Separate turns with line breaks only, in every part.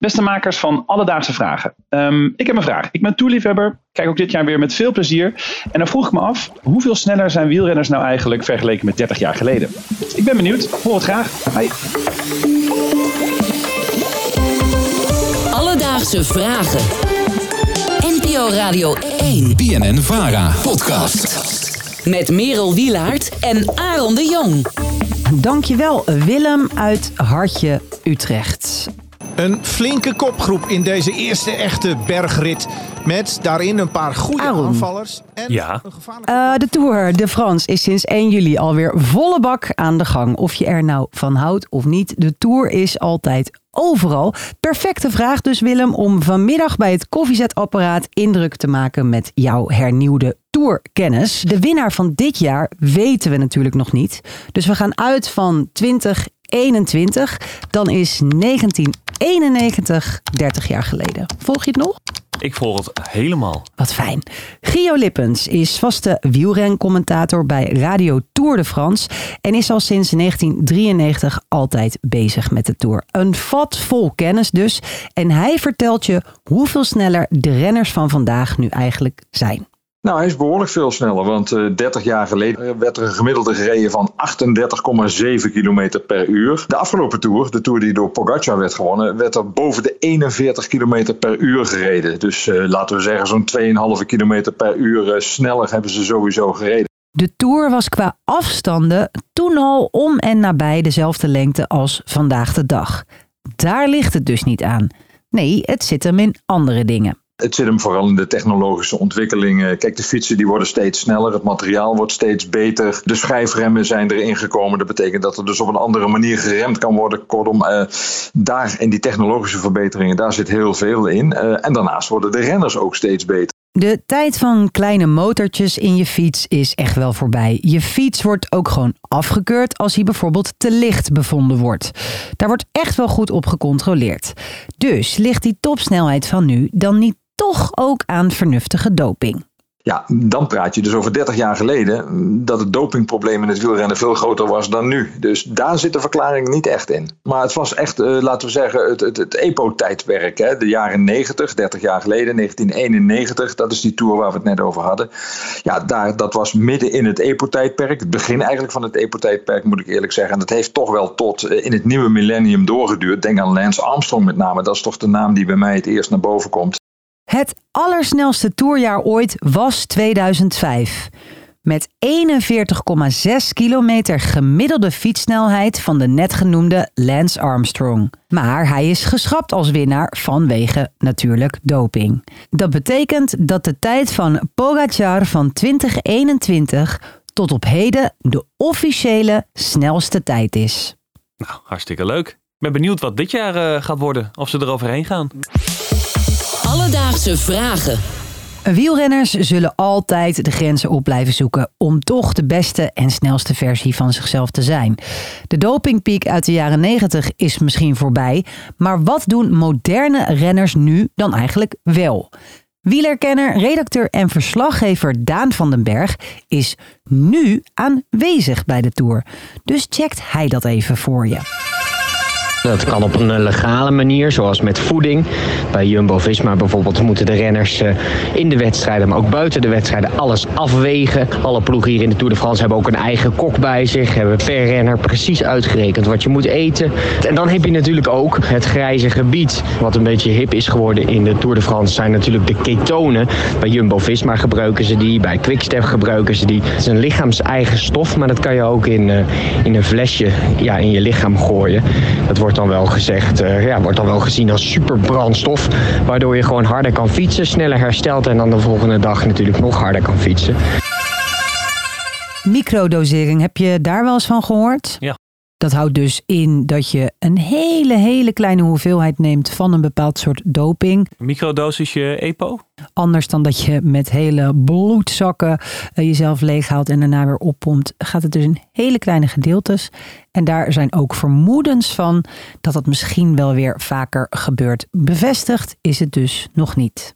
Beste makers van Alledaagse Vragen. Ehm, ik heb een vraag. Ik ben toerliefhebber. Kijk ook dit jaar weer met veel plezier. En dan vroeg ik me af, hoeveel sneller zijn wielrenners nou eigenlijk vergeleken met 30 jaar geleden? Ik ben benieuwd. Hoor het graag. Hoi.
Alledaagse Vragen. NPO Radio 1.
BNN Vara podcast.
Met Merel Wielaert en Aaron de Jong.
Dankjewel Willem uit Hartje, Utrecht.
Een flinke kopgroep in deze eerste echte bergrit. Met daarin een paar goede
Aaron.
aanvallers. En
Ja.
een gevaarlijke...
Eh, de Tour de France is sinds 1 juli alweer volle bak aan de gang. Of je er nou van houdt of niet, de Tour is altijd overal. Perfecte vraag dus Willem om vanmiddag bij het koffiezetapparaat indruk te maken met jouw hernieuwde Tourkennis. De winnaar van dit jaar weten we natuurlijk nog niet. Dus we gaan uit van 2021. Dan is 1991 30 jaar geleden. Volg je het nog?
Ik volg het helemaal.
Wat fijn. Gio Lippens is vaste wielrencommentator bij Radio Tour de France en is al sinds 1993 altijd bezig met de Tour. Een vat vol kennis dus. En hij vertelt je hoeveel sneller de renners van vandaag nu eigenlijk zijn.
Nou, hij is behoorlijk veel sneller, want eh 30 jaar geleden werd er een gemiddelde gereden van 38,7 km per uur. De afgelopen Tour, de Tour die door Pogacar werd gewonnen, werd er boven de 41 km per uur gereden. Dus eh, laten we zeggen zo'n 2,5 km per uur eh, sneller hebben ze sowieso gereden.
De Tour was qua afstanden toen al om en nabij dezelfde lengte als vandaag de dag. Daar ligt het dus niet aan. Nee, het zit hem in andere dingen.
Het zit hem vooral in de technologische ontwikkelingen. Kijk, de fietsen die worden steeds sneller, het materiaal wordt steeds beter. De schijfremmen zijn erin gekomen. Dat betekent dat er dus op een andere manier geremd kan worden. Kortom, eh, daar in die technologische verbeteringen, daar zit heel veel in. Eh, en daarnaast worden de renners ook steeds beter.
De tijd van kleine motortjes in je fiets is echt wel voorbij. Je fiets wordt ook gewoon afgekeurd als hij bijvoorbeeld te licht bevonden wordt. Daar wordt echt wel goed op gecontroleerd. Dus ligt die topsnelheid van nu dan niet toch ook aan vernuftige doping?
Ja, dan praat je dus over 30 jaar geleden mm, dat het dopingprobleem in het wielrennen veel groter was dan nu. Dus daar zit de verklaring niet echt in. Maar het was echt, eh, laten we zeggen, het, het, het EPO-tijdperk. De jaren 90, 30 jaar geleden, 1991, dat is die tour waar we het net over hadden. Ja, daar, dat was midden in het EPO-tijdperk. Het begin eigenlijk van het EPO-tijdperk, moet ik eerlijk zeggen. En dat heeft toch wel tot eh, in het nieuwe millennium doorgeduurd. Denk aan Lance Armstrong met name. Dat is toch de naam die bij mij het eerst naar boven komt.
Het allersnelste toerjaar ooit was 2005. Met 41,6 kilometer gemiddelde fietssnelheid van de net genoemde Lance Armstrong. Maar hij is geschrapt als winnaar vanwege natuurlijk doping. Dat betekent dat de tijd van Pogacar van 2021 tot op heden de officiële snelste tijd is.
Nou, hartstikke leuk. Ik ben benieuwd wat dit jaar eh, gaat worden. Of ze eroverheen gaan.
Alledaagse Vragen.
Wielrenners zullen altijd de grenzen op blijven zoeken om toch de beste en snelste versie van zichzelf te zijn. De dopingpiek uit de jaren 90 is misschien voorbij, maar wat doen moderne renners nu dan eigenlijk wel? Wielerkenner, redacteur en verslaggever Daan van den Berg is nu aanwezig bij de Tour. Dus checkt hij dat even voor je.
Dat kan op een eh, legale manier, zoals met voeding. Bij Jumbo-Visma bijvoorbeeld moeten de renners eh, in de wedstrijden, maar ook buiten de wedstrijden, alles afwegen. Alle ploegen hier in de Tour de France hebben ook een eigen kok bij zich. Hebben per renner precies uitgerekend wat je moet eten. En dan heb je natuurlijk ook het grijze gebied. Wat een beetje hip is geworden in de Tour de France zijn natuurlijk de ketonen. Bij Jumbo-Visma gebruiken ze die, bij Quickstep gebruiken ze die. Het is een lichaams-eigen stof, maar dat kan je ook in, eh, in een flesje ja, in je lichaam gooien. Dat wordt dan wel gezegd, eh, ja, wordt dan wel gezien als superbrandstof. Waardoor je gewoon harder kan fietsen, sneller herstelt en dan de volgende dag natuurlijk nog harder kan fietsen.
Microdosering, heb je daar wel eens van gehoord?
Ja.
Dat houdt dus in dat je een hele, hele kleine hoeveelheid neemt van een bepaald soort doping.
Microdosisje EPO?
Anders dan dat je met hele bloedzakken eh, jezelf leeghaalt en daarna weer oppompt, gaat het dus in hele kleine gedeeltes. En daar zijn ook vermoedens van dat dat misschien wel weer vaker gebeurt. Bevestigd is het dus nog niet.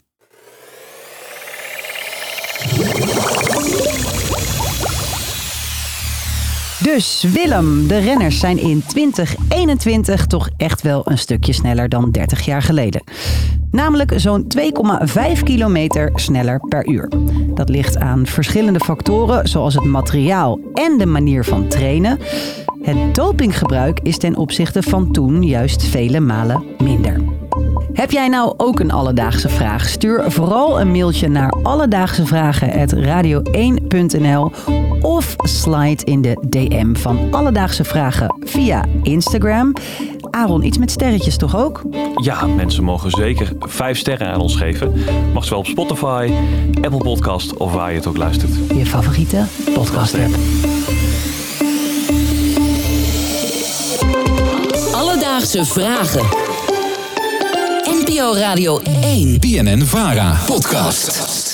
Dus Willem, de renners zijn in 2021 toch echt wel een stukje sneller dan 30 jaar geleden. Namelijk zo'n 2,5 kilometer sneller per uur. Dat ligt aan verschillende factoren zoals het materiaal en de manier van trainen. Het dopinggebruik is ten opzichte van toen juist vele malen minder. Heb jij nou ook een alledaagse vraag? Stuur vooral een mailtje naar alledaagse-vragen@radio1.nl of slide in de DM van Alledaagse Vragen via Instagram. Aaron, iets met sterretjes toch ook?
Ja, mensen mogen zeker vijf sterren aan ons geven. Mag zowel op Spotify, Apple Podcast of waar je het ook luistert.
Je favoriete podcast app.
Alledaagse vragen. NPO Radio 1.
BNN Vara podcast.